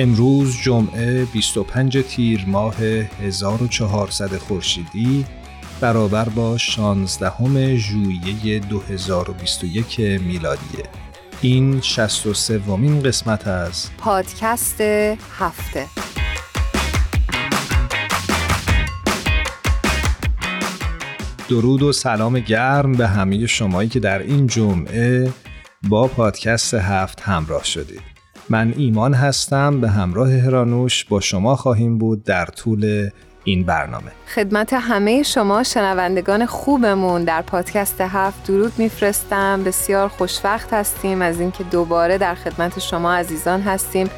امروز جمعه 25 تیر ماه 1400 خورشیدی برابر با 16 ژوئیه 2021 میلادیه. این 63 ومین قسمت از پادکست هفته. درود و سلام گرم به همه شمایی که در این جمعه با پادکست هفت همراه شدید. من ایمان هستم به همراه هرانوش با شما خواهیم بود در طول این برنامه. خدمت همه شما شنوندگان خوبمون در پادکست هفت درود میفرستم. بسیار خوشوقت هستیم از اینکه دوباره در خدمت شما عزیزان هستیم.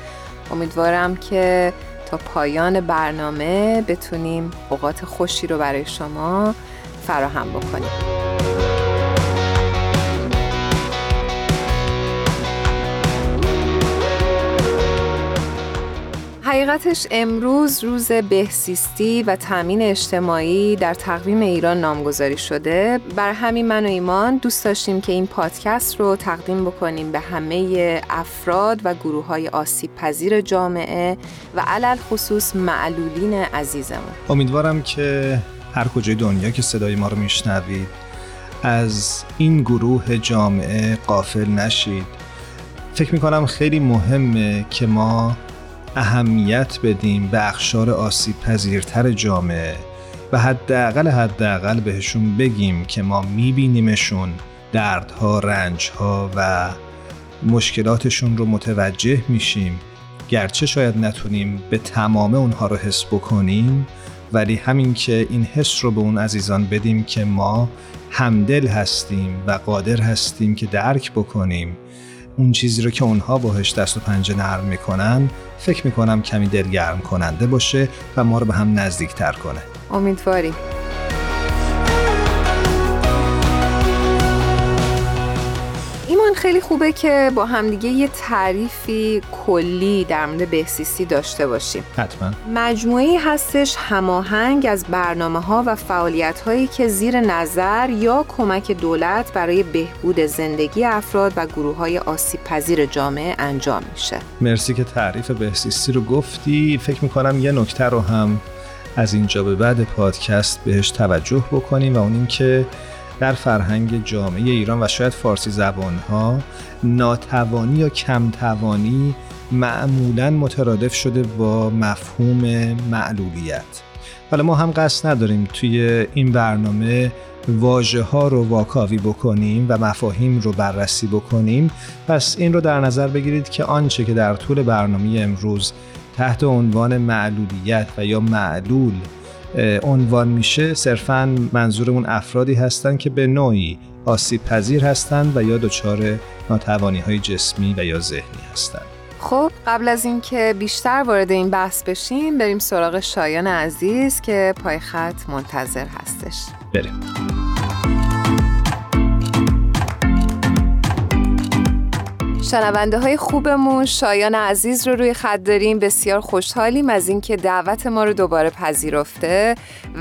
امیدوارم که تا پایان برنامه بتونیم اوقات خوشی رو برای شما فراهم بکنیم. حقیقتش امروز روز بهسیستی و تامین اجتماعی در تقویم ایران نامگذاری شده. بر همین من و ایمان دوست داشتیم که این پادکست رو تقدیم بکنیم به همه افراد و گروه های آسیب پذیر جامعه و علل خصوص معلولین عزیزمون. امیدوارم که هر کجای دنیا که صدای ما رو میشنوید از این گروه جامعه قافل نشید. فکر می‌کنم خیلی مهمه که ما اهمیت بدیم به اخشار آسیب پذیرتر جامعه و حداقل حداقل بهشون بگیم که ما میبینیمشون دردها، رنجها و مشکلاتشون رو متوجه میشیم. گرچه شاید نتونیم به تمام اونها رو حس بکنیم ولی همین که این حس رو به اون عزیزان بدیم که ما همدل هستیم و قادر هستیم که درک بکنیم. اون چیزی رو که اونها باهش دست و پنجه نرم می‌کنن فکر می‌کنم کمی دلگرم کننده باشه و ما رو به هم نزدیکتر کنه. امیدواریم. خیلی خوبه که با همدیگه یه تعریفی کلی در مورد بهسیستی داشته باشیم. حتما. مجموعی هستش هماهنگ از برنامه ها و فعالیت هایی که زیر نظر یا کمک دولت برای بهبود زندگی افراد و گروه های آسیب پذیر جامعه انجام میشه. مرسی که تعریف بهسیستی رو گفتی. فکر می‌کنم یه نکته رو هم از اینجا به بعد پادکست بهش توجه بکنیم و اون این که در فرهنگ جامعه ایران و شاید فارسی زبان ها ناتوانی یا کمتوانی معمولا مترادف شده با مفهوم معلولیت. حالا ما هم قصد نداریم توی این برنامه واژه ها رو واکاوی بکنیم و مفاهیم رو بررسی بکنیم. پس این رو در نظر بگیرید که آنچه که در طول برنامه امروز تحت عنوان معلولیت و یا معلول عنوان میشه صرفا منظورمون افرادی هستند که به نوعی آسیب پذیر هستند و یا دچار ناتوانی های جسمی و یا ذهنی هستند خب قبل از اینکه بیشتر وارد این بحث بشیم بریم سراغ شایان عزیز که پای خط منتظر هستش. بریم. شنونده های خوبمون. شایان عزیز رو روی خط داریم. بسیار خوشحالیم از اینکه دعوت ما رو دوباره پذیرفته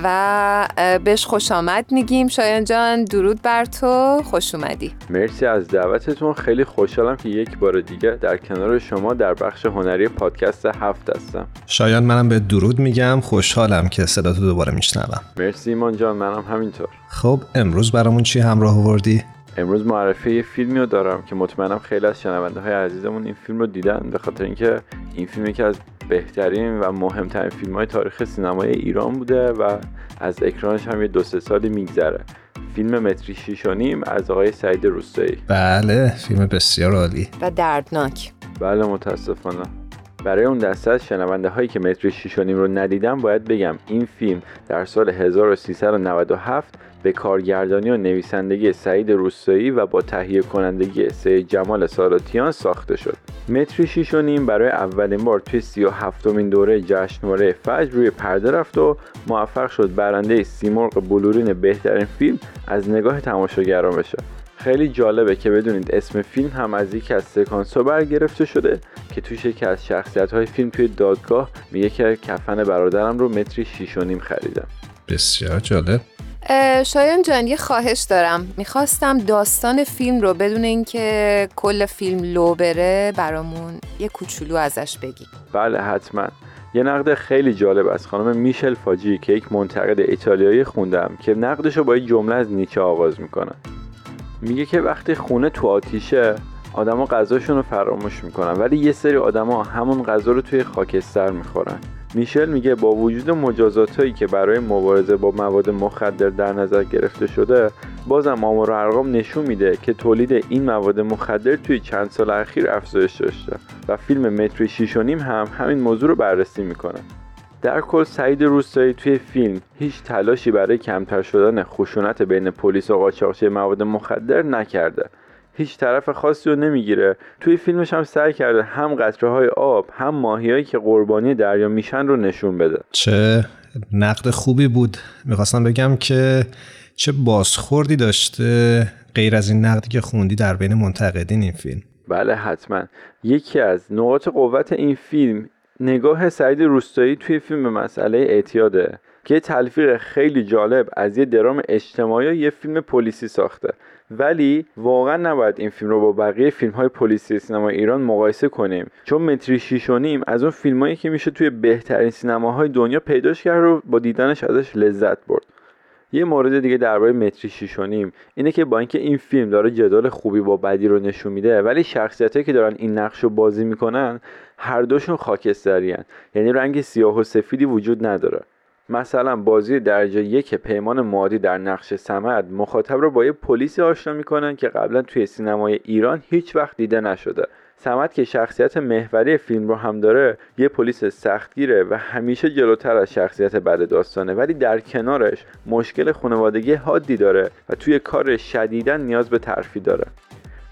و بهش خوش آمد میگیم. شایان جان درود بر تو. خوش اومدی. مرسی از دعوتتون. خیلی خوشحالم که یک بار دیگه در کنار شما در بخش هنری پادکست هفت هستم. شایان منم به درود میگم. خوشحالم که صدا تو دوباره میشنوم. مرسی ایمان جان منم همینطور. خب امروز برامون چی همراه آوردی؟ امروز معرفی یه فیلمی رو دارم که مطمئنم خیلی از شنونده های عزیزمون این فیلم رو دیدن به خاطر اینکه این فیلم یکی از بهترین و مهمترین فیلم های تاریخ سینمای ایران بوده و از اکرانش هم یه دو سه سالی میگذره. فیلم متری شیش از آقای سعید روستایی. بله فیلم بسیار عالی. و دردناک. بله متاسفانه. برای اون دسته از شنونده هایی که متری شیش رو ندیدم باید بگم این فیلم در سال 1397 به کارگردانی و نویسندگی سعید روستایی و با تهیه کنندگی سید جمال سالاتیان ساخته شد. متری شیش برای اولین بار توی سی و هفتمین دوره جشنواره فجر روی پرده رفت و موفق شد برنده سیمرغ بلورین بهترین فیلم از نگاه تماشاگران بشه. خیلی جالبه که بدونید اسم فیلم هم از یکی از سکانس ها برگرفته شده که توش یکی از شخصیت های فیلم توی دادگاه میگه که کفن برادرم رو متری شیش و نیم خریدم. بسیار جالب. شایان جان یه خواهش دارم. می‌خواستم داستان فیلم رو بدون اینکه کل فیلم لو بره برامون یه کوچولو ازش بگی. بله حتما. یه نقد خیلی جالب از خانم میشل فاجی که یک منتقد ایتالیایی خوندم که نقدش رو با یه جمله از نیچه آغاز می‌کنن میگه که وقتی خونه تو آتیشه آدما غذاشون رو فراموش می‌کنن. ولی یه سری آدما همون غذا رو توی خاکستر می‌خورن. میشل میگه با وجود مجازات هایی که برای مبارزه با مواد مخدر در نظر گرفته شده بازم آمار و ارقام نشون میده که تولید این مواد مخدر توی چند سال اخیر افزایش داشته. و فیلم متری شیش و نیم هم همین موضوع رو بررسی می‌کنه. در کل سعید روستایی توی فیلم هیچ تلاشی برای کمتر شدن خشونت بین پلیس و قاچاقچی مواد مخدر نکرده. هیچ طرف خاصی رو نمی‌گیره. توی فیلمش هم سعی کرده هم قطره های آب هم ماهیایی که قربانی دریا میشن رو نشون بده. چه نقد خوبی بود. می‌خواستم بگم که چه بازخوردی داشته غیر از این نقدی که خوندی در بین منتقدین این فیلم. بله حتما. یکی از نقاط قوت این فیلم نگاه سعید روستایی توی فیلم مسئله اعتیاده که تلفیق خیلی جالب از یه درام اجتماعی و یه فیلم پلیسی ساخته. ولی واقعا نباید این فیلم رو با بقیه فیلم های پلیسی سینما ایران مقایسه کنیم. چون متری شیش از اون فیلمایی که میشه توی بهترین سینماهای دنیا پیداش کرد و با دیدنش ازش لذت برد. یه مورد دیگه درباره متری شیش و نیم اینه که با اینکه این فیلم داره جدال خوبی با بدی رو نشون میده ولی شخصیتایی که دارن این نقش رو بازی می‌کنن هر دوشون خاکستریان. یعنی رنگ سیاه و سفیدی وجود نداره. مثلا بازی درجه یک پیمان مادی در نقش سمد مخاطب رو با یه پلیسی آشنا می‌کنن که قبلا توی سینمای ایران هیچ وقت دیده نشده. سمت که شخصیت محوری فیلم رو هم داره یه پلیس سختگیره و همیشه جلوتر از شخصیت بد داستانه ولی در کنارش مشکل خانوادگی حادی داره و توی کار شدیدن نیاز به ترفی داره.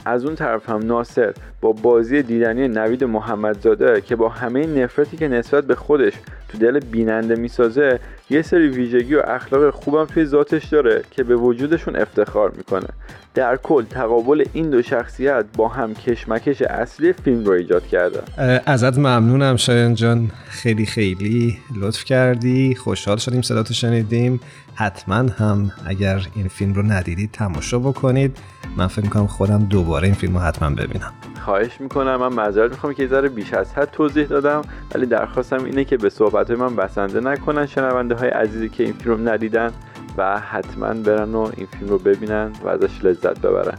از اون طرف هم ناصر با بازی دیدنی نوید محمدزاده که با همه نفرتی که نسبت به خودش تو دل بیننده می‌سازه یه سری ویژگی و اخلاق خوبم توی ذاتش داره که به وجودشون افتخار می‌کنه. در کل تقابل این دو شخصیت با هم کشمکش اصلی فیلم رو ایجاد کرده ازت ممنونم شایان جان. خیلی خیلی لطف کردی. خوشحال شدیم صداتو شنیدیم. حتما هم اگر این فیلم رو ندیدید تماشا بکنید. من فکر می‌کنم خودم دوباره این فیلم رو حتما ببینم. خواهش می‌کنم. من معذرت می‌خوام که ذره بیش از حد توضیح دادم ولی درخواستم اینه که به صحبت من بسنده نکنن شنونده های عزیزی که این فیلم رو ندیدن و حتما برن و این فیلم رو ببینن و ازش لذت ببرن.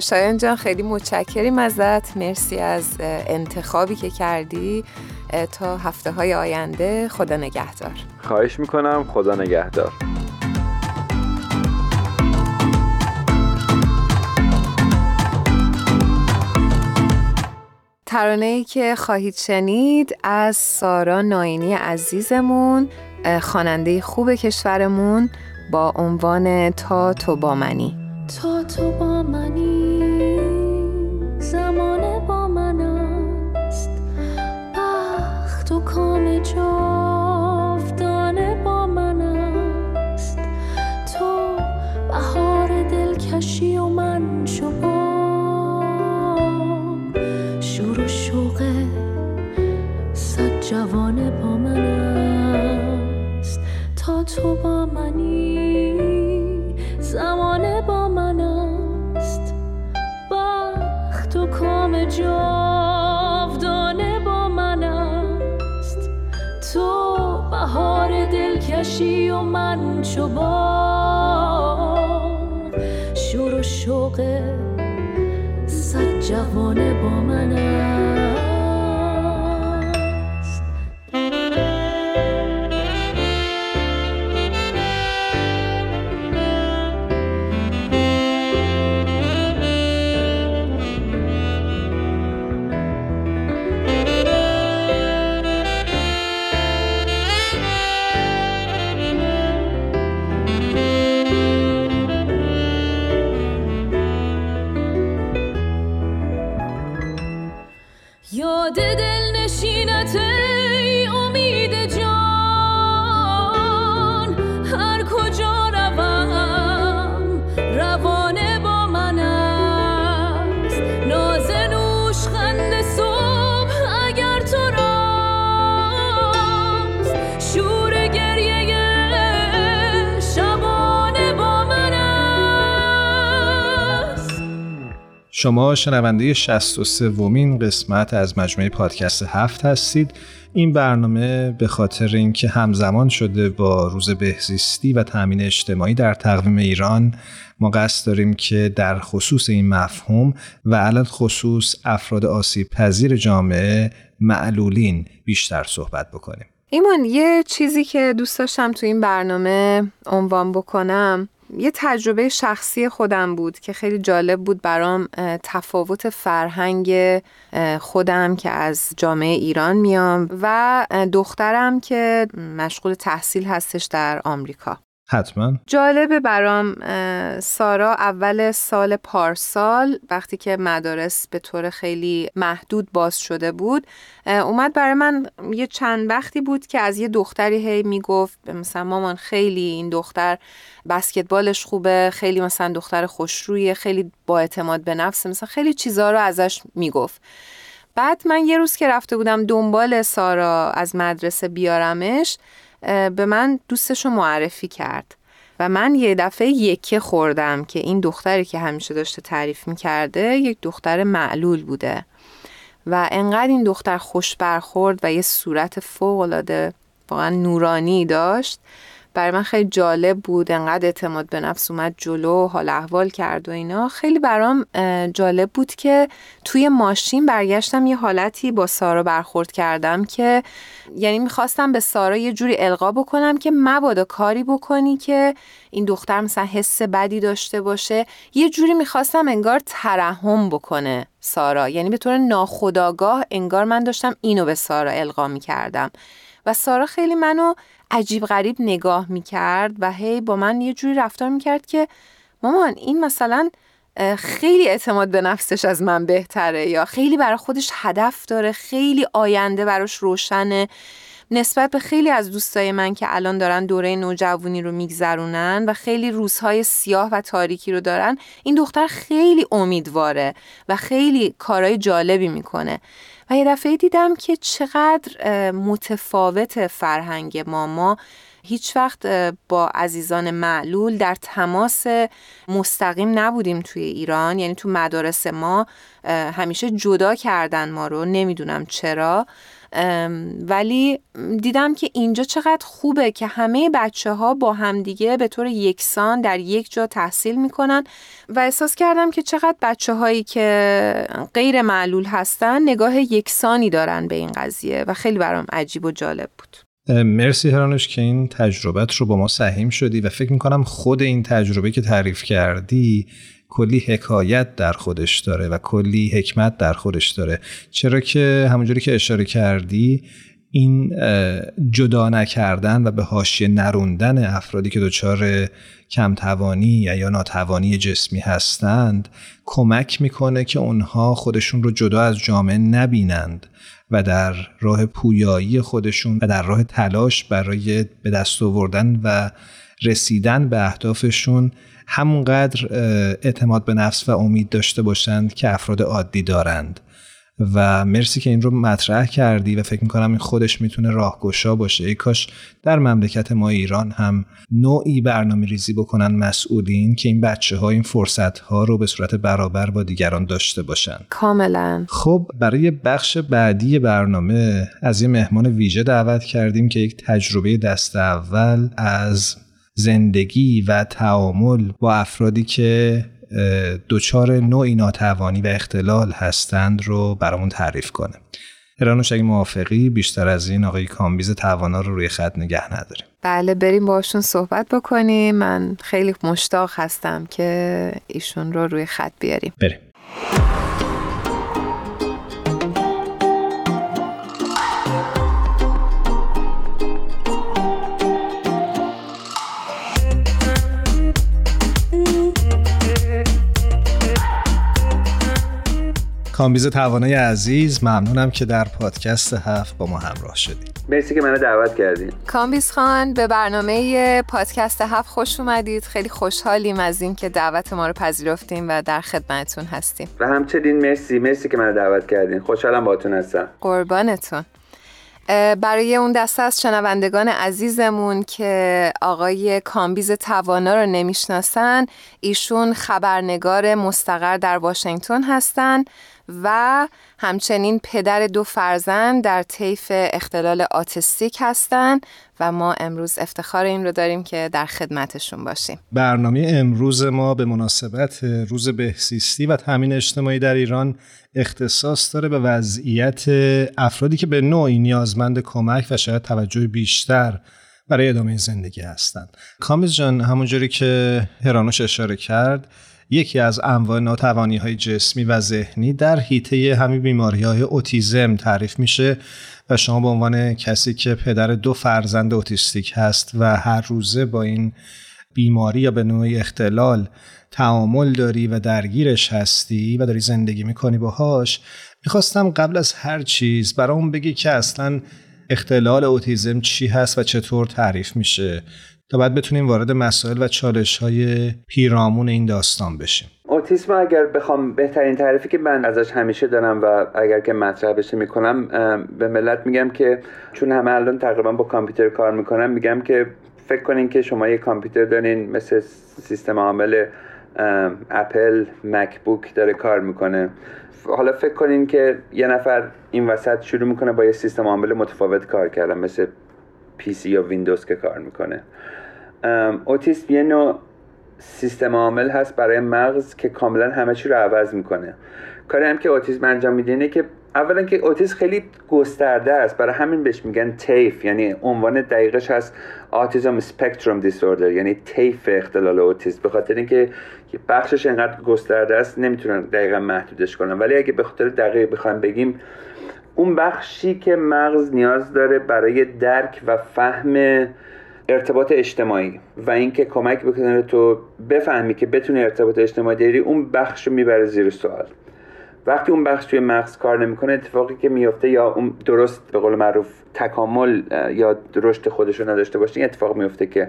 شایان جان خیلی متشکریم ازت. مرسی از انتخابی که کردی تا هفته های آینده. خدا نگهدار. خواهش می‌کنم. خدا نگهدار. ترانه ای که خواهید شنید از سارا ناینی عزیزمون. خواننده خوب کشورمون با عنوان تا تو با منی. تا تو با منی زمان با من است. بخت و کام جاودانه با من است. تو بهار دلکشی و من شبام تو با منی. زمانه با من است. بخت و کام جاودانه با من است. تو بهار دلکشی و من چوبان. شور و شوق صد جوانه با من است شما شنونده 63 ومین قسمت از مجموعه پادکست هفت هستید. این برنامه به خاطر اینکه همزمان شده با روز بهزیستی و تامین اجتماعی در تقویم ایران ما قصد داریم که در خصوص این مفهوم و علت خصوص افراد آسیب پذیر جامعه معلولین بیشتر صحبت بکنیم. ایمان یه چیزی که دوست داشتم تو این برنامه عنوان بکنم یه تجربه شخصی خودم بود که خیلی جالب بود برام تفاوت فرهنگ خودم که از جامعه ایران میام و دخترم که مشغول تحصیل هستش در آمریکا. حتما. جالبه برام سارا اول سال پارسال وقتی که مدارس به طور خیلی محدود باز شده بود اومد برای من یه چند وقتی بود که از یه دختری هی می‌گفت مثلا مامان خیلی این دختر بسکتبالش خوبه خیلی مثلا دختر خوشرویه خیلی با اعتماد به نفس مثلا خیلی چیزها رو ازش می‌گفت. بعد من یه روز که رفته بودم دنبال سارا از مدرسه بیارمش به من دوستش رو معرفی کرد. و من یه دفعه یکه خوردم که این دختری که همیشه داشته تعریف می‌کرده یک دختر معلول بوده. و انقدر این دختر خوش برخورد و یه صورت فوق العاده واقعا نورانی داشت برای من خیلی جالب بود انقدر اعتماد به نفس اومد جلو حال احوال کرد و اینا. خیلی برام جالب بود که توی ماشین برگشتم یه حالتی با سارا برخورد کردم که یعنی می‌خواستم به سارا یه جوری القا بکنم که مبادا کاری بکنی که این دختر مثلا حس بدی داشته باشه. یه جوری می‌خواستم انگار ترحم بکنه سارا. یعنی به طور ناخداگاه انگار من داشتم اینو به سارا القا می‌کردم. و سارا خیلی منو عجیب غریب نگاه می‌کرد و هی با من یه جوری رفتار می‌کرد که مامان این مثلا خیلی اعتماد به نفسش از من بهتره یا خیلی برای خودش هدف داره خیلی آینده براش روشنه. نسبت به خیلی از دوستای من که الان دارن دوره نوجوانی رو میگذرونن و خیلی روزهای سیاه و تاریکی رو دارن این دختر خیلی امیدواره و خیلی کارهای جالبی می‌کنه. و یه دفعه دیدم که چقدر متفاوت فرهنگ ما. ما هیچ وقت با عزیزان معلول در تماس مستقیم نبودیم توی ایران. یعنی تو مدارس ما همیشه جدا کردن ما رو نمی‌دونم چرا. ولی دیدم که اینجا چقدر خوبه که همه بچه ها با همدیگه به طور یکسان در یک جا تحصیل می‌کنن و احساس کردم که چقدر بچه هایی که غیر معلول هستن نگاه یکسانی دارن به این قضیه و خیلی برام عجیب و جالب بود. مرسی هرانوش که این تجربت رو با ما سهیم شدی و فکر می‌کنم خود این تجربه که تعریف کردی کلی حکایت در خودش داره و کلی حکمت در خودش داره. چرا که همونجوری که اشاره کردی این جدا نکردن و به حاشیه نروندن افرادی که دچار کمتوانی یا ناتوانی جسمی هستند کمک می‌کنه که اونها خودشون رو جدا از جامعه نبینند و در راه پویایی خودشون و در راه تلاش برای به دست آوردن و رسیدن به اهدافشون همونقدر اعتماد به نفس و امید داشته باشند که افراد عادی دارند. و مرسی که این رو مطرح کردی و فکر می‌کنم این خودش می‌تونه راهگشا باشه. ای کاش در مملکت ما ایران هم نوعی برنامه ریزی بکنن مسئولین که این بچه ها این فرصت ها رو به صورت برابر با دیگران داشته باشن. کاملا. خب برای بخش بعدی برنامه از یه مهمان ویژه دعوت کردیم که یک تجربه دست اول از زندگی و تعامل با افرادی که دچار نوعی ناتوانی و اختلال هستند رو برامون تعریف کنه. ایرانوش اگه موافقی بیشتر از این آقای کامبیز توانا رو روی خط نگه نداریم. بله بریم باشون صحبت بکنیم. من خیلی مشتاق هستم که ایشون رو روی خط بیاریم. بریم. کامبیز توانای عزیز ممنونم که در پادکست هفت با ما همراه شدید. مرسی که منو دعوت کردید کامبیز خان به برنامه پادکست هفت خوش اومدید. خیلی خوشحالیم از اینکه دعوت ما رو پذیرفتین و در خدمتتون هستیم. و همچنین مرسی مرسی که منو دعوت کردین. خوشحالم باهاتون هستم. قربانتون. برای اون دسته از شنوندگان عزیزمون که آقای کامبیز توانا رو نمی‌شناسن ایشون خبرنگار مستقر در واشنگتن هستند و همچنین پدر دو فرزند در طیف اختلال آتیستیک هستند و ما امروز افتخار این رو داریم که در خدمتشون باشیم برنامه امروز ما به مناسبت روز بهسیستی و تامین اجتماعی در ایران اختصاص داره به وضعیت افرادی که به نوعی نیازمند کمک و شاید توجه بیشتر برای ادامه زندگی هستند. کامیز جان همونجوری که هرانوش اشاره کرد یکی از انواع ناتوانی های جسمی و ذهنی در حیطه همین بیماری های اوتیزم تعریف میشه و شما به عنوان کسی که پدر دو فرزند اوتیستیک هست و هر روزه با این بیماری یا به نوعی اختلال تعامل داری و درگیرش هستی و داری زندگی می‌کنی باهاش می‌خواستم قبل از هر چیز برام بگی که اصلا اختلال اوتیزم چی هست و چطور تعریف میشه. تا بعد بتونیم وارد مسائل و چالش های پیرامون این داستان بشیم. اوتیسم اگر بخوام بهترین تعریفی که من ازش همیشه دارم و اگر که مطرح بشه می‌کنم به ملت میگم که چون همه الان تقریبا با کامپیوتر کار می‌کنم میگم که فکر کنین که شما یه کامپیوتر دارین مثل سیستم عامل اپل مکبوک داره کار می‌کنه. حالا فکر کنین که یه نفر این وسط شروع می‌کنه با یه سیستم عامل متفاوت کار کردن مثل PC یا ویندوز که کار می‌کنه. اوتیسم یه نوع سیستم عامل هست برای مغز که کاملا همه چی رو عوض می‌کنه. کاری هم که اوتیسم انجام میده اینه که اولا که اوتیسم خیلی گسترده است برای همین بهش میگن طیف یعنی عنوان دقیقش هست Autism Spectrum Disorder یعنی طیف اختلال اوتیسم. به خاطر اینکه بخشش انقدر گسترده است نمی‌تونن دقیقا محدودش کنن. ولی اگه به خاطر دقیق بخوایم بگیم اون بخشی که مغز نیاز داره برای درک و فهم ارتباط اجتماعی و اینکه کمک بکنه تو بفهمی که بتونی ارتباط اجتماعی داری اون بخش رو می‌بره زیر سوال. وقتی اون بخش توی مغز کار نمی‌کنه اتفاقی که میفته یا اون درست به قول معروف تکامل یا رشد خودش رو نداشته باشه این اتفاق میفته که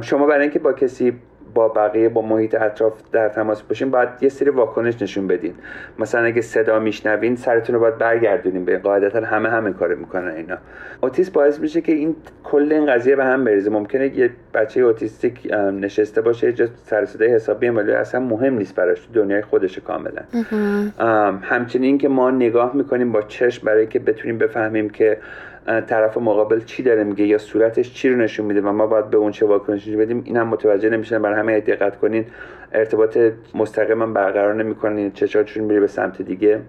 شما برای اینکه با کسی با بقیه با محیط اطراف در تماس باشین باید یه سری واکنش نشون بدین. مثلا اگه صدا میشنوین سرتون رو باید برگردونین به قاعدتا همه همه کار می‌کنن اینا. اوتیسم باعث میشه که این کل این قضیه به هم بریزه. ممکنه یه بچه اوتیستیک نشسته باشه یه سر صدای حسابی ولی اصلا مهم نیست براش. دنیای خودش کاملا. همچنین که ما نگاه می‌کنیم با چشم برای که بتونیم بفهمیم که طرف مقابل چی داره میگه یا صورتش چی رو نشون میده و ما باید به اون چه واکنشی بدیم این متوجه نمیشن. برای همه دقت کنین ارتباط مستقیم برقرار نمی‌کنین چشاتشون میره به سمت دیگه.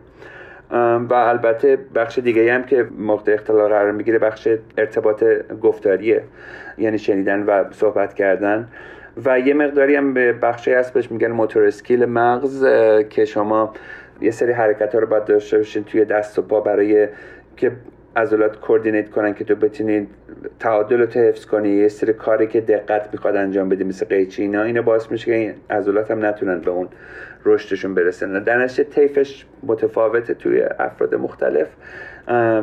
و البته بخش دیگه هم که موقع اختلال قرار می‌گیره بخش ارتباط گفتاریه یعنی شنیدن و صحبت کردن. و یه مقداری هم به بخشی هست بهش میگن موتور اسکیل مغز که شما یه سری حرکت ها رو باید داشته باشین توی دست و پا برای که عضلات کوردینیت کنن که تو بتونید تعادل رو حفظ کنی یه سری کاری که دقت می‌خواد انجام بدی مثل قیچی اینا اینو باعث میشه که این عضلات هم نتونن به اون رشدشون برسن. در نتیجه طیفش متفاوته توی افراد مختلف.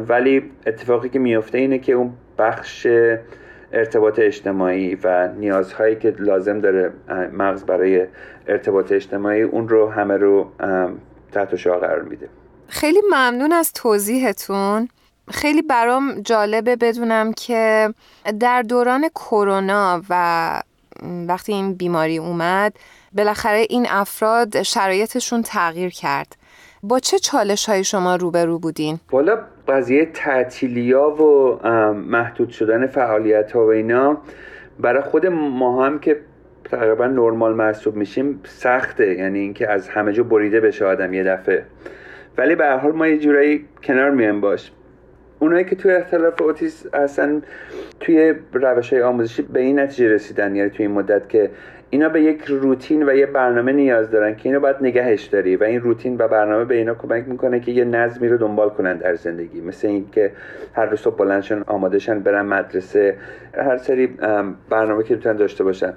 ولی اتفاقی که میفته اینه که اون بخش ارتباط اجتماعی و نیازهایی که لازم داره مغز برای ارتباط اجتماعی اون رو همه رو تحت شعار قرار میده. خیلی ممنون از توضیحتون. خیلی برام جالبه بدونم که در دوران کرونا و وقتی این بیماری اومد بالاخره این افراد شرایطشون تغییر کرد. با چه چالش های شما روبرو بودین؟ بالا قضیه تعطیلی ها و محدود شدن فعالیت ها و اینا برای خود ما هم که تقریبا نرمال محسوب میشیم سخته. یعنی اینکه از همه جا بریده بشه آدم یه دفعه. ولی به حال ما یه جورایی کنار میایم باش. اونایی که توی اختلاف اوتیس هستن توی روش های آموزشی به این نتیجه رسیدن یعنی توی این مدت که اینا به یک روتین و یه برنامه نیاز دارن که اینو باید نگهش داری و این روتین و برنامه به اینا کمک می‌کنه که یه نظمی رو دنبال کنن در زندگی. مثل اینکه هر روز صبح بلندشن آمادهشن برن مدرسه هر سری برنامه که می‌تونن داشته باشن.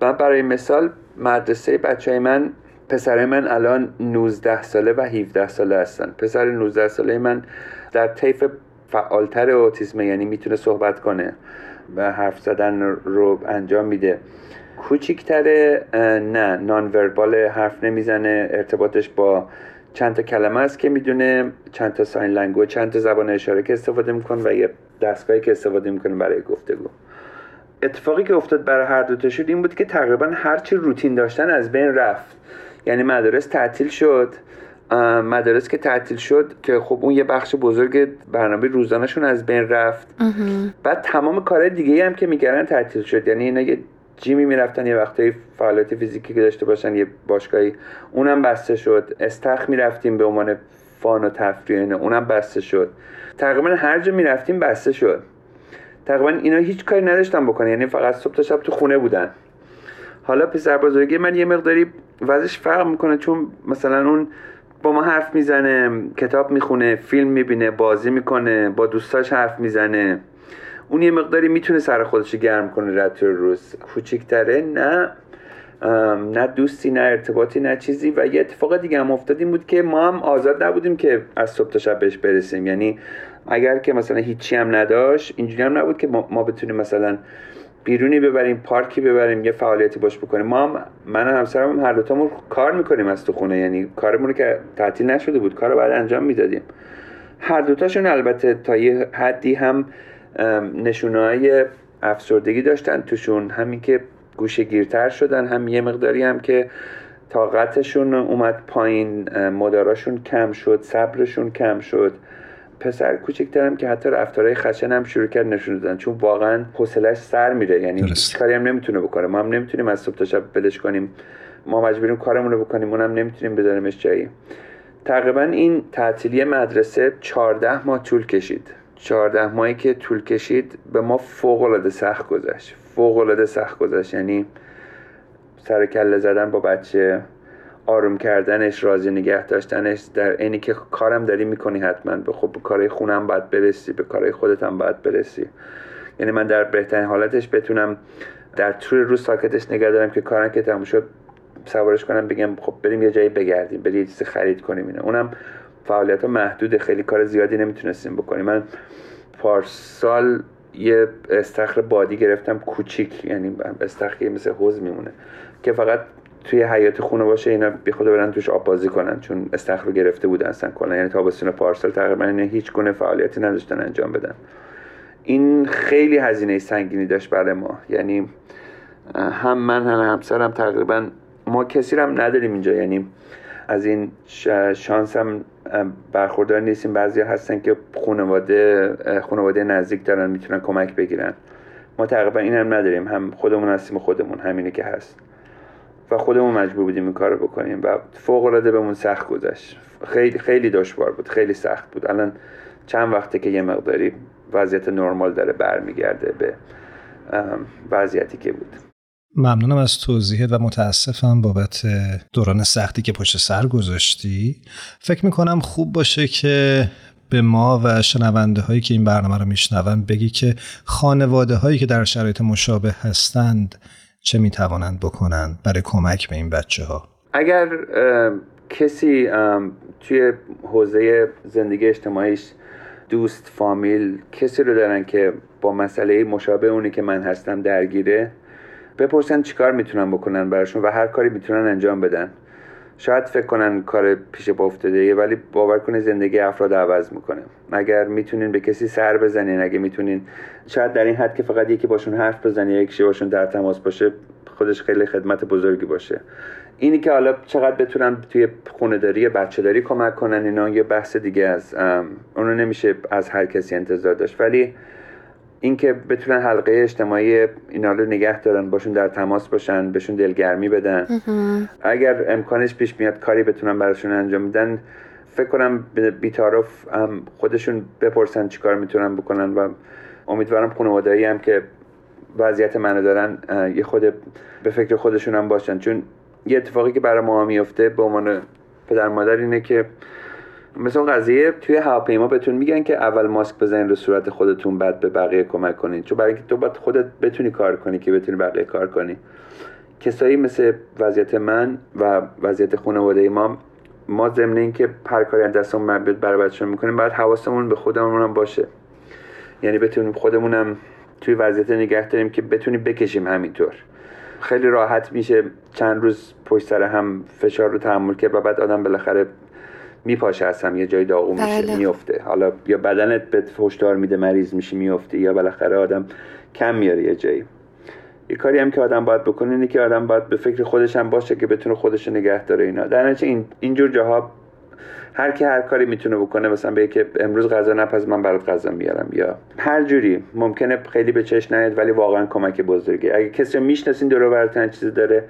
من برای مثال مدرسه بچه های من پسر من الان 19 ساله و 17 ساله هستن. پسر 19 ساله من در طیف فعالتر اوتیسم یعنی می‌تونه صحبت کنه و حرف زدن رو انجام میده. کوچیکتره نه nonverbal حرف نمی‌زنه ارتباطش با چند تا کلمه است که می‌دونه چند تا sign language چند تا زبان اشاره که استفاده می‌کنه و یه دستگاهی که استفاده می‌کنه برای گفتگو. اتفاقی که افتاد برای هر دو شد این بود که تقریبا هرچی روتین داشتن از بین رفت. یعنی مدارس تعطیل شد. مدارس که تعطیل شد که خب اون یه بخش بزرگ برنامه روزانهشون از بین رفت. بعد تمام کارهای دیگه هم که می‌کردن تعطیل شد. یعنی اینا یه جیمی می‌رفتن یه وقتایی فعالیت فیزیکی که داشته باشن یه باشگاهی. اونم بسته شد. استخ می‌رفتیم به عنوان فان و تفریح اونم بسته شد. تقریبا هر جا می‌رفتیم بسته شد. تقریبا اینا هیچ کاری نداشتن بکنه یعنی فقط صبح تا شب تو خونه بودن. حالا پسر بزرگی من یه مقداری وضعش فرق می‌کنه چون مثلا اون با ما حرف می‌زنه کتاب می‌خونه فیلم می‌بینه بازی می‌کنه با دوستاش حرف می‌زنه. اون یه مقداری می‌تونه سر خودش گرم کنه رد روز کوچیکتره نه نه دوستی نه ارتباطی نه چیزی. و یه اتفاق دیگه هم افتاد این بود که ما هم آزاد نبودیم که از صبح تا شب بهش برسیم. یعنی اگر که مثلا هیچی هم نداشت اینجوری هم نبود که ما, بتونیم مثلا بیرونی ببریم پارکی ببریم یه فعالیتی باش بکنیم. ما هم من و همسرم هم هر دوتامون کار می‌کنیم از تو خونه. یعنی کارمون که تعطیل نشده بود کار رو بعد انجام می‌دادیم. هر دوتاشون البته تا یه حدی هم نشونه افسردگی داشتن توشون. همین که گوشه گیرتر شدن هم یه مقداری هم که طاقتشون اومد پایین مداراشون کم شد صبرشون کم شد. پسر کوچکترم که حتی رفتارهای خشن هم شروع کرد نشون دادن. چون واقعا حوصلش سر میره. یعنی هیچ کاری هم نمی‌تونه بکنه. ما هم نمی‌تونیم از صبح تا شب بلش کنیم. ما مجبوریم کارمون رو بکنیم. اونم نمی‌تونیم بذاریمش جایی. تقریبا این تعطیلی مدرسه 14 ماه طول کشید. 14 ماهی که طول کشید به ما فوق العاده سخت گذشت. فوق العاده سخت گذشت. یعنی سر کله زدن با بچه. آروم کردنش راضی نگه داشتنش در اینی که کارم داری می‌کنی حتما. به خب کارهای خونم باید برسی به کارهای خودت باید برسی. یعنی من در بهترین حالتش بتونم در طول روز ساکتش نگه دارم که کارم که تموم شد سوارش کنم بگم خب بریم یه جایی بگردیم بریم یه چیزی خرید کنیم اینه اونم فعالیت ها محدوده خیلی کار زیادی نمی‌تونستیم بکنیم. من پارسال یه استخر بادی گرفتم کوچیک یعنی استخری مثل حوز میمونه که فقط توی حیات خونه باشه اینا بی خود برن توش آب بازی کنن چون استخر رو گرفته بودن اصلا کلا. یعنی تابستون پارسال تقریبا هیچ گونه فعالیتی نداشتن انجام بدن. این خیلی هزینه سنگینی داشت برای ما. یعنی هم من هم همسرم تقریبا ما کسی هم نداریم اینجا. یعنی از این شانس هم برخوردار نیستیم. بعضی هستن که خانواده خانواده نزدیک دارن می‌تونن کمک بگیرن. ما تقریبا این هم نداریم. هم خودمون هستیم خودمون همینه که هست. و خودمون مجبور بودیم این کار رو بکنیم و فوق العاده بهمون سخت گذشت. خیلی خیلی دشوار بود خیلی سخت بود. الان چند وقته که یه مقداری وضعیت نرمال داره برمیگرده به وضعیتی که بود. ممنونم از توضیحت و متاسفم بابت دوران سختی که پشت سر گذاشتی. فکر می‌کنم خوب باشه که به ما و شنونده هایی که این برنامه رو میشنون بگی که خانواده هایی که در شرایط مشابه هستند چه می‌توانند بکنند برای کمک به این بچه ها اگر کسی توی حوزه زندگی اجتماعیش دوست فامیل کسی رو دارن که با مسئله مشابه اونی که من هستم درگیره بپرسن چیکار می‌تونن بکنن براشون و هر کاری می‌تونن انجام بدن. شاید فکر کنن کار پیش پا افتاده ولی باور کنه زندگی افراد عوض می‌کنه. اگر می‌تونین به کسی سر بزنین اگه می‌تونین شاید در این حد که فقط یکی باشون حرف بزنی یکی باشون در تماس باشه خودش خیلی خدمت بزرگی باشه. اینی که حالا چقدر بتونن توی خونهداری بچه داری کمک کنن اینا یه بحث دیگه از اونو نمیشه از هر کسی انتظار داشت. ولی اینکه بتونن حلقه اجتماعی اینا رو نگه دارن باشون در تماس باشن بهشون دلگرمی بدن. اگر امکانش پیش میاد کاری بتونن براشون انجام بدن فکر کنم بیتارف خودشون بپرسن چیکار می‌تونن بکنن و امیدوارم خانواده‌ای هم که وضعیت منو دارن یه خود به فکر خودشون هم باشن. چون یه اتفاقی که برای ما میفته به عنوان پدر مادر اینه که مثل اون قضیه توی هواپیما بهتون میگن که اول ماسک بزنین رو صورت خودتون بعد به بقیه کمک کنین. چون برای اینکه تو باید خودت بتونی کار کنی که بتونی بقیه کار کنی. کسایی مثل وضعیت من و وضعیت خانواده ما ما ضمن اینکه هر کاری از دستمون مربوط برای بچه‌ها می‌کنیم بعد حواسمون به خودمون هم باشه. یعنی بتونیم خودمونم توی وضعیت نگه داریم که بتونیم بکشیم همینطور. خیلی راحت میشه چند روز پشت سر هم فشار رو تحمل کرد و بعد آدم بالاخره میپاشه اصلا یه جای داغون میشه بله. میفته. حالا یا بدنت به هشدار میده مریض میشی میفته یا بالاخره آدم کم میاره یه جایی. یه کاری هم که آدم باید بکنه اینه که آدم باید به فکر خودش هم باشه که بتونه خودش رو نگه داره اینا. در نتیجه این اینجور جاها هر کی هر کاری می‌تونه بکنه مثلا بگه که امروز غذا نپز من برات غذا میارم. یا هر جوری ممکنه خیلی به چش نیاد ولی واقعا کمک بزرگی. اگه کسی می‌شناسین دور و چیزی داره.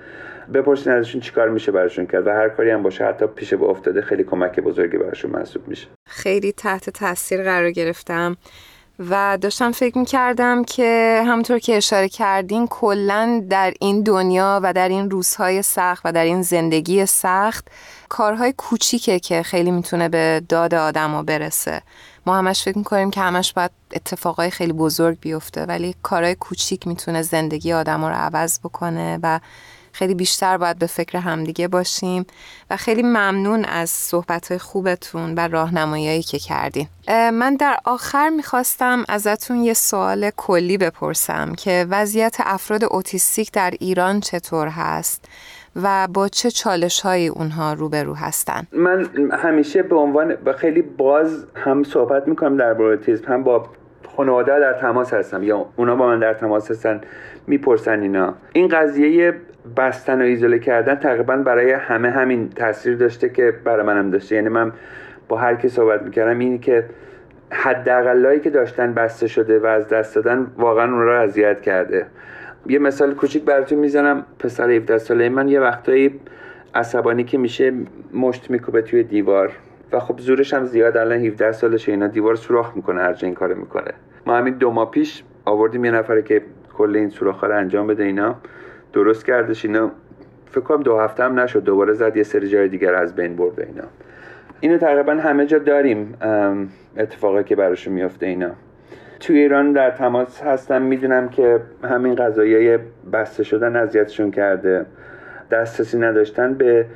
بپرسین ازشون چیکار میشه براشون کرد و هر کاری هم باشه حتی پیش به افتاده خیلی کمک بزرگی براشون محسوب میشه. خیلی تحت تاثیر قرار گرفتم و داشتم فکر می‌کردم که همطور که اشاره کردین کلا در این دنیا و در این روزهای سخت و در این زندگی سخت کارهای کوچیکه که خیلی می‌تونه به داد آدم برسه. ما همش فکر می‌کنیم که همش باید اتفاقای خیلی بزرگ بیفته ولی کارهای کوچیک می‌تونه زندگی آدم رو عوض بکنه و خیلی بیشتر باید به فکر همدیگه باشیم و خیلی ممنون از صحبت خوبتون و راهنماییایی که کردین. من در آخر می‌خواستم ازتون یه سوال کلی بپرسم که وضعیت افراد اوتیستیک در ایران چطور هست و با چه چالش های اونها روبرو هستن؟ من همیشه به عنوان خیلی باز هم صحبت می‌کنم در اوتیسم هم با خانواده در تماس هستم یا اونا با من در تماس هستن می‌پرسن اینا. این قضیه بستن و ایزوله کردن تقریبا برای همه همین تاثیر داشته که برای منم داشته. یعنی من با هر کی صحبت می‌کردم اینی که حداقلایی که داشتن بسته شده و از دست دادن واقعا اون رو اذیت کرده. یه مثال کوچیک براتون می‌زنم پسر 17 ساله من یه وقتایی عصبانی که میشه مشت میکوبه توی دیوار و خب زورش هم زیاد الان 17 سالشه اینا دیوار سوراخ می‌کنه هر جا این کارو می‌کنه. ما همین دو ماه پیش آوردیم یه نفره که کل این سوراخ رو انجام بده اینا. درست کردش اینا. فکر کنم دو هفته هم نشد. دوباره زد یه سری جای دیگر از بین برده اینا. اینو تقریبا همه جا داریم اتفاقی که براشون میفته اینا. توی ایران در تماس هستم. می‌دونم که همین قضایی بسته شدن اذیتشون کرده. دسترسی نداشتن به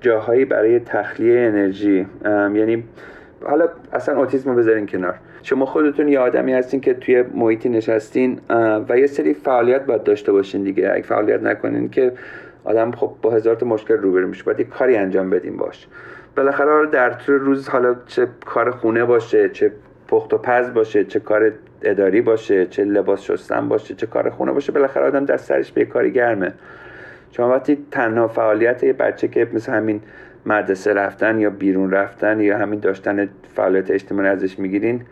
جاهایی برای تخلیه انرژی. یعنی حالا اصلا اوتیسم رو بذارین کنار. شما خودتون یه آدمی هستین که توی محیطی نشستین و یه سری فعالیت باید داشته باشین دیگه. اگه فعالیت نکنین که آدم خب با هزار تا مشکل روبرو میشه. باید یه کاری انجام بدیم باش. بالاخره در طول روز حالا چه کار خونه باشه چه پخت و پز باشه چه کار اداری باشه چه لباس شستن باشه چه کار خونه باشه بالاخره آدم دست سرش به کاری گرمه. شما وقتی تنها فعالیت یه بچه که مثل همین مدرسه رفتن یا بیرون رفتن یا همین داشتن فعالیت اجتماعی ازش می‌گیرین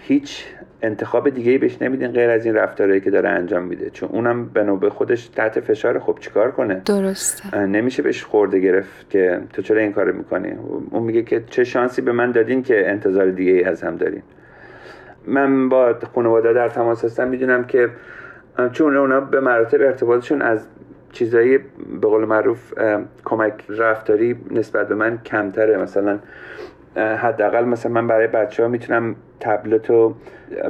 هیچ انتخاب دیگه ای بهش نمیدین غیر از این رفتارهایی که داره انجام میده. چون اونم به نوبه خودش تحت فشار خب چیکار کنه؟ درسته. نمیشه بهش خورده گرفت که تو چرا این کارو می‌کنی؟ اون میگه که چه شانسی به من دادین که انتظار دیگه ای از هم دارین. من با خانواده در تماس هستم می‌دونم که چون اونا به مراتب ارتباطشون از چیزایی به قول معروف کمک رفتاری نسبت به من کمتره. مثلا حداقل مثلا من برای بچه ها می‌تونم تبلت رو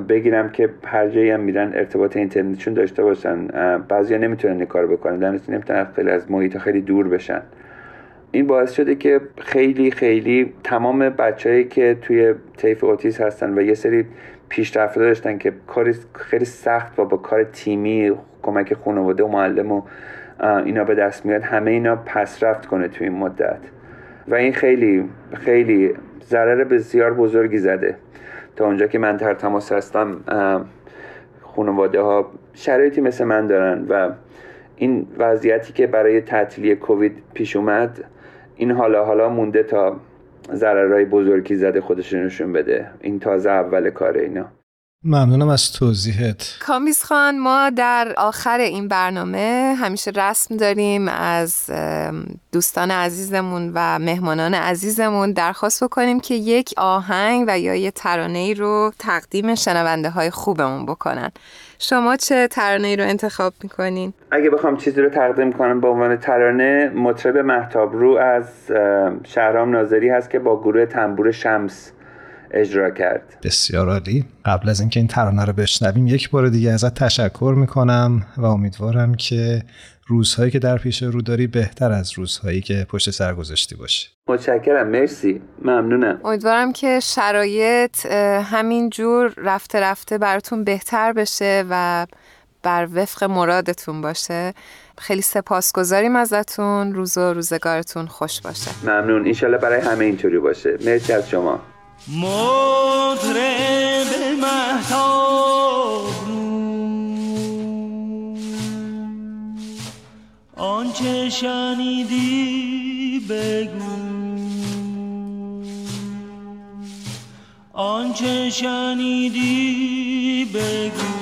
بگیرم که هر جایی هم میرن ارتباط اینترنتشون داشته باشن. بعضیا نمی‌تونن این کار بکنن. در نمی‌تونن خیلی از محیط خیلی دور بشن. این باعث شده که خیلی خیلی تمام بچههایی که توی طیف اوتیس هستن و یه سری پیشرفته داشتن که کار خیلی سخت و با کار تیمی کمک خانواده و معلم و اینا به دست میاد همه اینا پس رفت کنه توی این مدت. و این خیلی خیلی ضرر بسیار بزرگی زده. تا اونجا که من در تماس هستم خانواده ها شرایطی مثل من دارن و این وضعیتی که برای تعطیلی کووید پیش اومد این حالا حالا مونده تا ضررهای بزرگی زده خودش نشون بده. این تازه اول کار اینا. ممنونم از توضیحت کامیز خان ما در آخر این برنامه همیشه رسم داریم از دوستان عزیزمون و مهمانان عزیزمون درخواست بکنیم که یک آهنگ و یا یه ترانه ای رو تقدیم شنونده های خوبمون بکنن شما چه ترانه ای رو انتخاب می‌کنین؟ اگه بخوام چیزی رو تقدیم کنم به عنوان ترانه مطرب محتاب رو از شهرام ناظری هست که با گروه تنبور شمس اجرا کرد. بسیار عالی. قبل از اینکه این ترانه رو بشنویم یک بار دیگه ازت تشکر می‌کنم و امیدوارم که روزهایی که در پیش رو داری بهتر از روزهایی که پشت سر گذاشتی باشه متشکرم. مرسی. ممنونم. امیدوارم که شرایط همین جور رفته رفته براتون بهتر بشه و بر وفق مرادتون باشه. خیلی سپاسگزاریم ازتون. روز و روزگارتون خوش باشه. ممنون. اینشالله برای همه اینطوری باشه. مرسی از شما. مطرب محتاب آنچه شنیدی بگو. آنچه شنیدی بگو.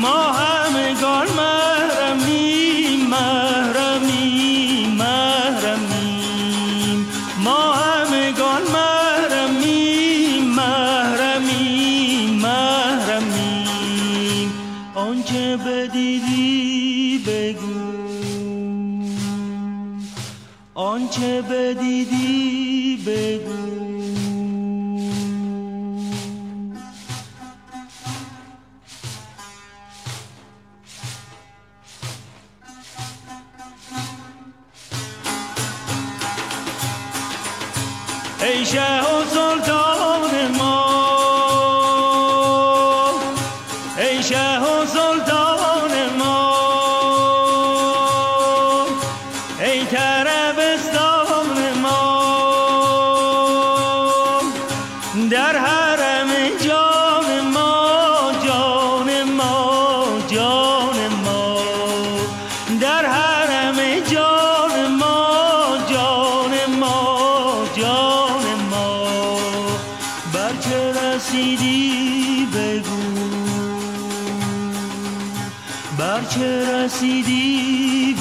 ما همگان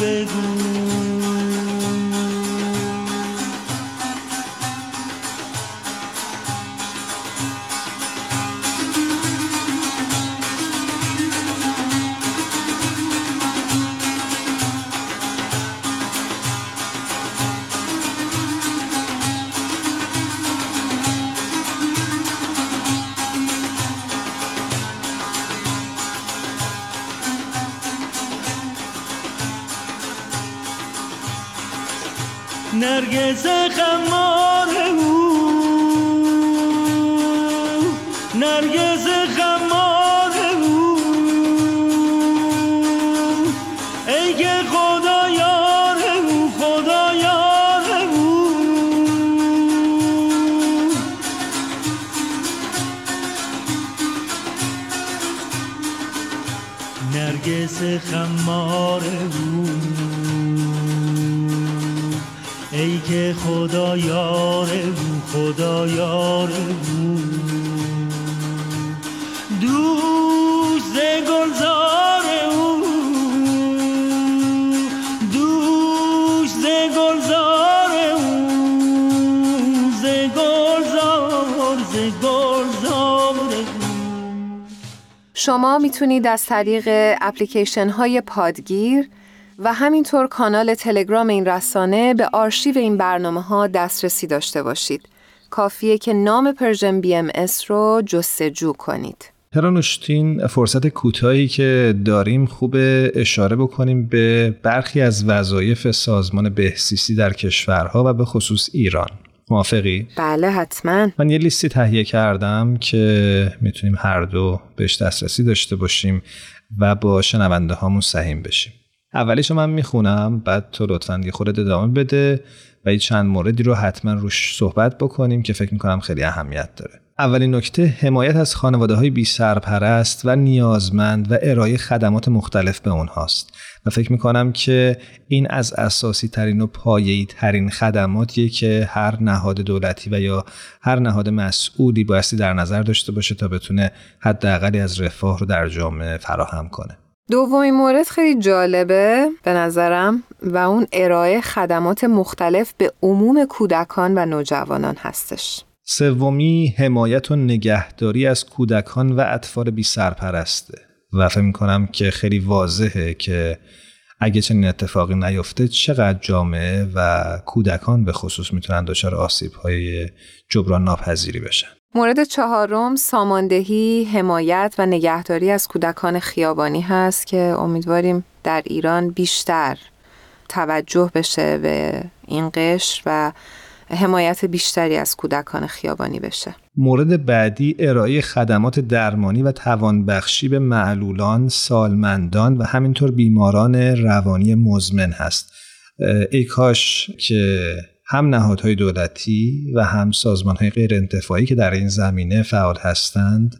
بگو. شما می‌تونید از طریق اپلیکیشن های پادگیر و همینطور کانال تلگرام این رسانه به آرشیو این برنامه ها دسترسی داشته باشید. کافیه که نام Persian BMS رو جستجو کنید. هرانوش توی این فرصت کوتاهی که داریم خوب اشاره بکنیم به برخی از وظایف سازمان بهزیستی در کشورها و به خصوص ایران. موافقی؟ بله حتما. من یه لیستی تهیه کردم که می‌تونیم هر دو بهش دسترسی داشته باشیم و با شنونده هامون سهیم بشیم. اولیشو من می‌خونم بعد تو لطفا یه خورده ادامه بده و یه چند موردی رو حتما روش صحبت بکنیم که فکر می‌کنم خیلی اهمیت داره. اولین نکته حمایت از خانواده های بی سرپرست و نیازمند و ارائه خدمات مختلف به اونهاست. و فکر می‌کنم که این از اساسی ترین و پایه‌ای ترین خدماتیه که هر نهاد دولتی و یا هر نهاد مسئولی بایستی در نظر داشته باشه تا بتونه حداقلی از رفاه رو در جامعه فراهم کنه دومین مورد خیلی جالبه به نظرم و اون ارائه خدمات مختلف به عموم کودکان و نوجوانان هستش. سومی حمایت و نگهداری از کودکان و اطفال بی سرپرسته و فکر می‌کنم که خیلی واضحه که اگه چنین اتفاقی نیفته چقدر جامعه و کودکان به خصوص می‌تونن دچار آسیب های جبران ناپذیری بشن. مورد چهارم ساماندهی، حمایت و نگهداری از کودکان خیابانی هست که امیدواریم در ایران بیشتر توجه بشه به این قشر و حمایت بیشتری از کودکان خیابانی بشه. مورد بعدی ارائه خدمات درمانی و توانبخشی به معلولان، سالمندان و همینطور بیماران روانی مزمن هست. ای کاش که هم نهادهای دولتی و هم سازمانهای غیر انتفاعی که در این زمینه فعال هستند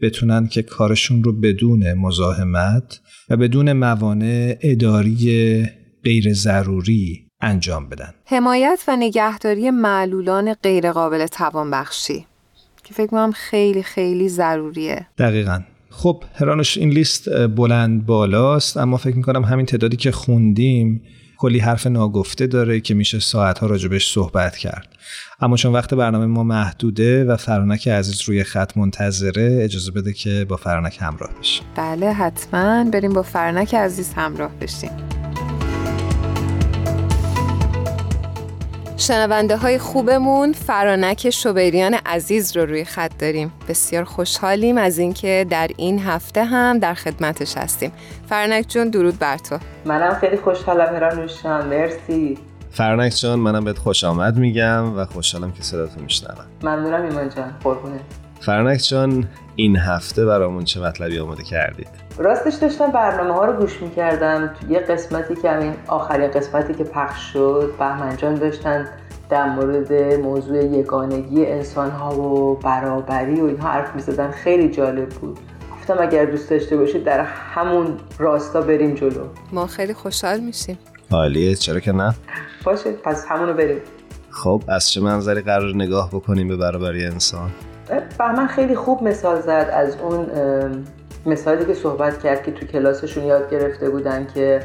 بتونن که کارشون رو بدون مزاحمت و بدون موانع اداری غیر ضروری انجام بدن حمایت و نگهداری معلولان غیرقابل توانبخشی که فکر کنم خیلی خیلی ضروریه. دقیقا. خب هرانوش این لیست بلند بالاست اما فکر می‌کنم همین تعدادی که خوندیم کلی حرف ناگفته داره که میشه ساعتها راجبش صحبت کرد. اما چون وقت برنامه ما محدوده و فرانک عزیز روی خط منتظره اجازه بده که با فرانک همراه بشیم. بله حتما. بریم با فرانک عزیز همراه بشیم. شنونده های خوبمون فرانک شوبریان عزیز رو روی خط داریم. بسیار خوشحالیم از اینکه در این هفته هم در خدمتش هستیم. فرانک جون درود بر تو. منم خیلی خوشحالم هرانوشان مرسی. فرانک جان منم بهت خوش آمد میگم و خوشحالم که صداتو میشنوم. ممنونم ایمان جان قربونه فرانک جان این هفته برامون چه مطلبی آماده کردید؟ راستش داشتم برنامه ها رو گوش می‌کردم. تو یه قسمتی که همین آخرین قسمتی که پخش شد بهمن جان داشتن در مورد موضوع یگانگی انسان ها و برابری و اینها حرف می‌زدن. خیلی جالب بود. گفتم اگر دوست داشته باشید در همون راستا بریم جلو. ما خیلی خوشحال میشیم. حالیه چرا که نه؟ باشه پس همونو بریم. خب از چه منظری قرار نگاه بکنیم به برابری انسان؟ بهمن خیلی خوب مثال زد از اون مثالی که صحبت کرد که تو کلاسشون یاد گرفته بودن که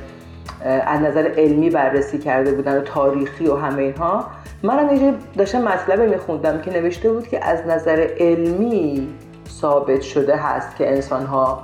از نظر علمی بررسی کرده بودن و تاریخی و همه اینها منم یه داشتم مطلبی میخوندم که نوشته بود که از نظر علمی ثابت شده هست که انسان ها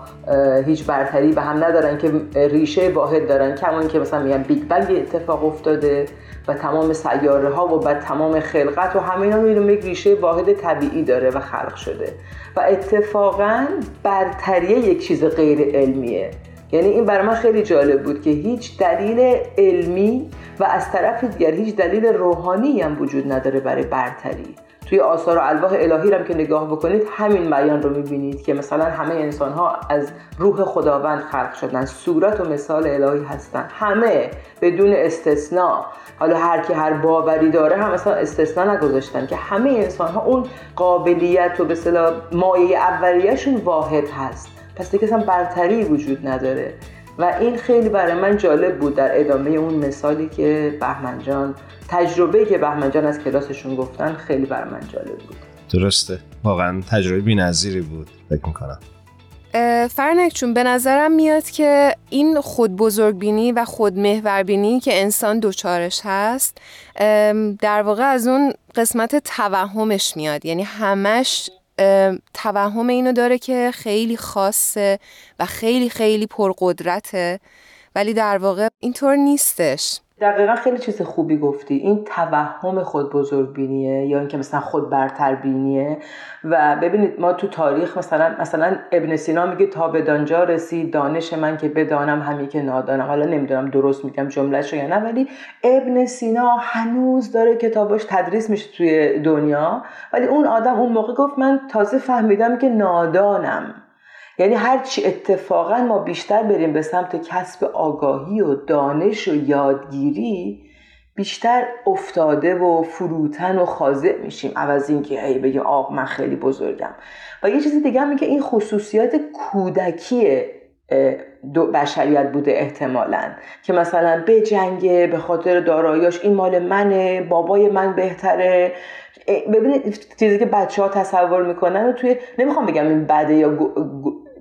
هیچ برتری به هم ندارن که ریشه واحد دارن کمان که مثلا میگن بیگ بنگ اتفاق افتاده و تمام سیاره ها و بعد تمام خلقت و همه اینا یک ریشه واحد طبیعی داره و خلق شده. و اتفاقا برتری یک چیز غیر علمیه. یعنی این برای من خیلی جالب بود که هیچ دلیل علمی و از طرف دیگر هیچ دلیل روحانی هم وجود نداره برای برتری. توی آثار و الواح الهی هم که نگاه بکنید همین بیان رو می‌بینید که مثلا همه انسان ها از روح خداوند خلق شدن. صورت و مثال الهی هستن. همه بدون استثناء حالا هر کی هر باوری داره هم مثلا استثنا نگذاشتن که همه انسان ها اون قابلیت و به مایه اولیه‌شون واحد هست. پس دیگه اصلا برتری وجود نداره. و این خیلی برای من جالب بود در ادامه اون مثالی که بهمن جان تجربه که بهمن جان از کلاسشون گفتن خیلی برای من جالب بود. درسته. واقعا تجربه بی‌نظیری بود. فکر می‌کنم. فرنک چون به نظرم میاد که این خود بزرگبینی و خود محوربینی که انسان دوچارش هست در واقع از اون قسمت توهمش میاد. یعنی همش توهم اینو داره که خیلی خاصه و خیلی خیلی پرقدرته ولی در واقع اینطور نیستش. دقیقا خیلی چیز خوبی گفتی. این توهم خود بزرگ بینیه یا اینکه مثلا خود برتر بینیه و ببینید ما تو تاریخ مثلا مثلا ابن سینا میگه تا به دانجا رسید دانش من که بدانم همی که نادانم. حالا نمی‌دونم درست میگم جملهش یا نه ولی ابن سینا هنوز داره کتاباش تدریس میشه توی دنیا. ولی اون آدم اون موقع گفت من تازه فهمیدم که نادانم. یعنی هرچی اتفاقا ما بیشتر بریم به سمت کسب آگاهی و دانش و یادگیری بیشتر افتاده و فروتن و خاضع میشیم. عوض اینکه ای بگیم آق من خیلی بزرگم. و یه چیزی دیگه هم که این خصوصیات کودکی بشریت بوده احتمالا. که مثلا به جنگه به خاطر داراییاش این مال منه بابای من بهتره. ببینید چیزی که بچه ها تصور می‌کنن و توی نمی‌خوام بگم این بده یا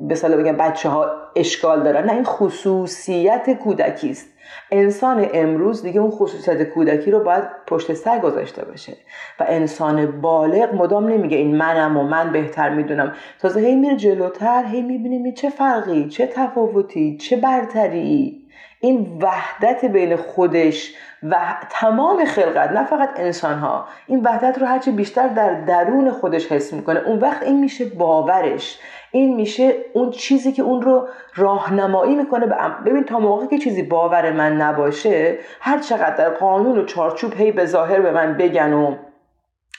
به صلاح بگم بچه ها اشکال دارن نه این خصوصیت کودکی است. انسان امروز دیگه اون خصوصیت کودکی رو باید پشت سر گذاشته باشه. و انسان بالغ مدام نمیگه این منم و من بهتر می‌دونم. تازه هی میره جلوتر هی می‌بینیم چه فرقی چه تفاوتی چه برتری. این وحدت بین خودش و تمام خلقت نه فقط انسان ها این وحدت رو هرچی بیشتر در درون خودش حس می‌کنه. اون وقت این میشه باورش. این میشه اون چیزی که اون رو راهنمایی می‌کنه ببین تا موقعی که چیزی باور من نباشه هر چقدر در قانون و چارچوب هی به ظاهر به من بگن و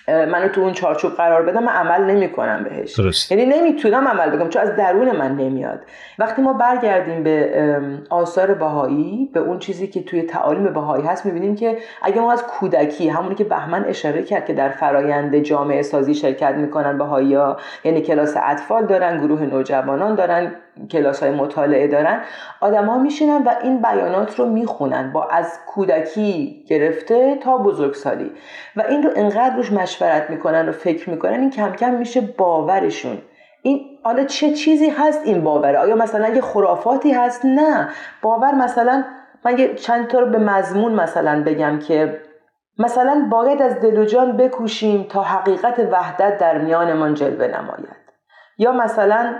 منو تو اون چارچوب قرار بدم من عمل نمی‌کنم بهش درست. یعنی نمی‌تونم عمل بکنم چون از درون من نمیاد وقتی ما برگردیم به آثار بهایی به اون چیزی که توی تعالیم بهایی هست می‌بینیم که اگه ما از کودکی همونی که بهمن اشاره کرد که در فرایند جامعه سازی شرکت می‌کنن بهایی ها یعنی کلاس اطفال دارن گروه نوجوانان دارن کلاس های مطالعه دارن آدما میشینن و این بیانات رو می‌خونن با از کودکی گرفته تا بزرگسالی. و این رو انقدر روش مشورت می‌کنن و فکر می‌کنن این کم کم میشه باورشون. این حالا چه چیزی هست این باوره؟ آیا مثلا یه خرافاتی هست؟ نه. باور مثلا من یه چند تا رو به مضمون مثلا بگم که مثلا باید از دل و جان بکوشیم تا حقیقت وحدت در میانمان جلوه نماید. یا مثلا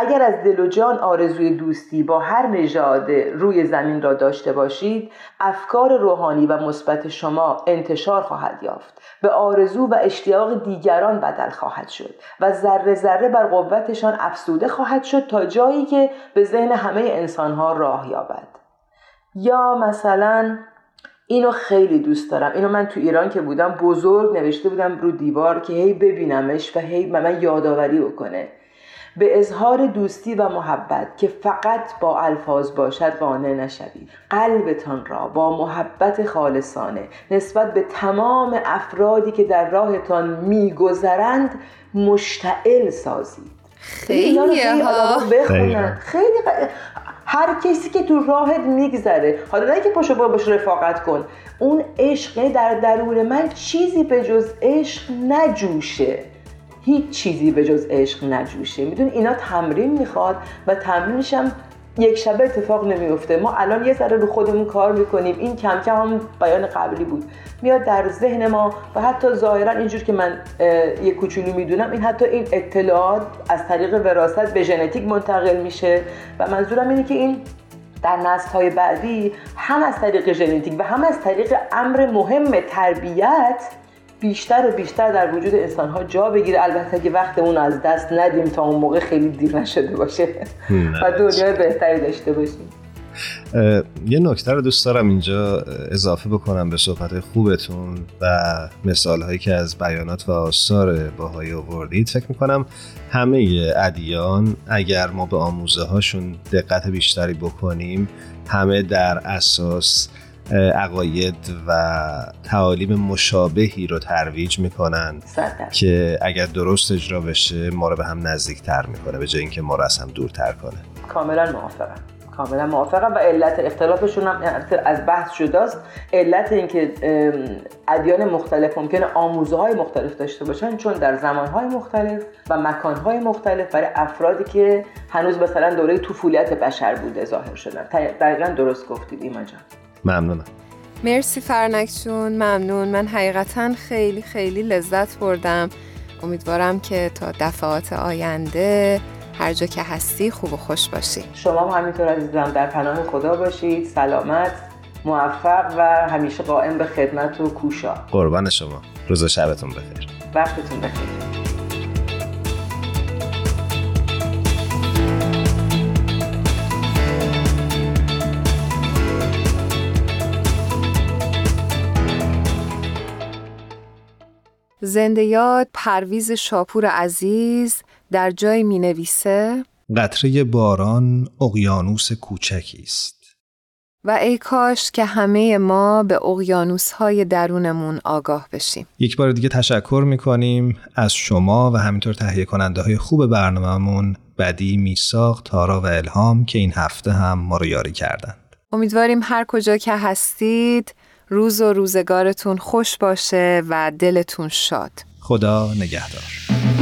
اگر از دل و جان آرزوی دوستی با هر نژاد روی زمین را داشته باشید افکار روحانی و مثبت شما انتشار خواهد یافت. به آرزو و اشتیاق دیگران بدل خواهد شد و ذره ذره بر قوتشان افسوده خواهد شد تا جایی که به ذهن همه انسانها راه یابد. یا مثلا اینو خیلی دوست دارم. اینو من تو ایران که بودم بزرگ نوشته بودم رو دیوار که هی ببینمش و هی من یادآوری بکنه. به اظهار دوستی و محبت که فقط با الفاظ باشد قانع نشوید. قلبتان را با محبت خالصانه نسبت به تمام افرادی که در راهتان میگذرند مشتعل سازید. خیلی ها خیلی هر کسی که تو راهت میگذره حالا نه که پاشو با باش رفاقت کن اون عشق در درون من چیزی به جز عشق نجوشه. هیچ چیزی به جز عشق نجوشه. میدون اینا تمرین می‌خواد و تمرینش هم یک شبه اتفاق نمیفته ما الان یه ذره رو خودمون کار می‌کنیم. این کم کم هم بیان قبلی بود. میاد در ذهن ما و حتی ظاهرا اینجور که من یه کوچولو می‌دونم این حتی این اطلاعات از طریق وراثت به ژنتیک منتقل میشه و منظورم اینه که این در نسل های بعدی هم از طریق ژنتیک و هم از طریق امر مهم تربیت بیشتر و بیشتر در وجود انسان ها جا بگیره. البته که وقت اون از دست ندیم تا اون موقع خیلی دیر نشده باشه و دنیای بهتری داشته باشیم. یه نکته رو دوست دارم اینجا اضافه بکنم به صحبت خوبتون و مثال هایی که از بیانات و آثار باهایی آوردید. فکر می‌کنم همه ادیان اگر ما به آموزه هاشون دقت بیشتری بکنیم همه در اساس عقاید و تعالیم مشابهی رو ترویج می‌کنن که اگر درست اجرا بشه ما رو به هم نزدیکتر می‌کنه به جای اینکه ما رو از هم دورتر کنه. کاملا موافقم. کاملا موافقم و علت اختلافشون هم از بحث جداست علت اینکه ادیان مختلف ممکنه آموزه های مختلف داشته باشن چون در زمان های مختلف و مکان های مختلف برای افرادی که هنوز مثلا دوره طفولیت بشر بوده ظاهر شدن. دقیقا درست گفتید ایمان جان. ممنونم. مرسی فرنکشون ممنون. من حقیقتا خیلی خیلی لذت بردم. امیدوارم که تا دفعات آینده هر جا که هستی خوب و خوش باشی. شما هم همینطور عزیزم در پناه خدا باشید سلامت موفق و همیشه قائم به خدمت و کوشا. قربان شما. روز شبتون بخیر. وقتتون بخیر. زنده یاد پرویز شاپور عزیز در جای می نویسه قطره باران اقیانوس کوچکی است. و ای کاش که همه ما به اقیانوس های درونمون آگاه بشیم. یک بار دیگه تشکر می‌کنیم از شما و همینطور تهیه کننده های خوب برنامهمون بدی، میساق، تارا و الهام که این هفته هم ما رو یاری کردند. امیدواریم هر کجا که هستید روز و روزگارتون خوش باشه و دلتون شاد. خدا نگهدار.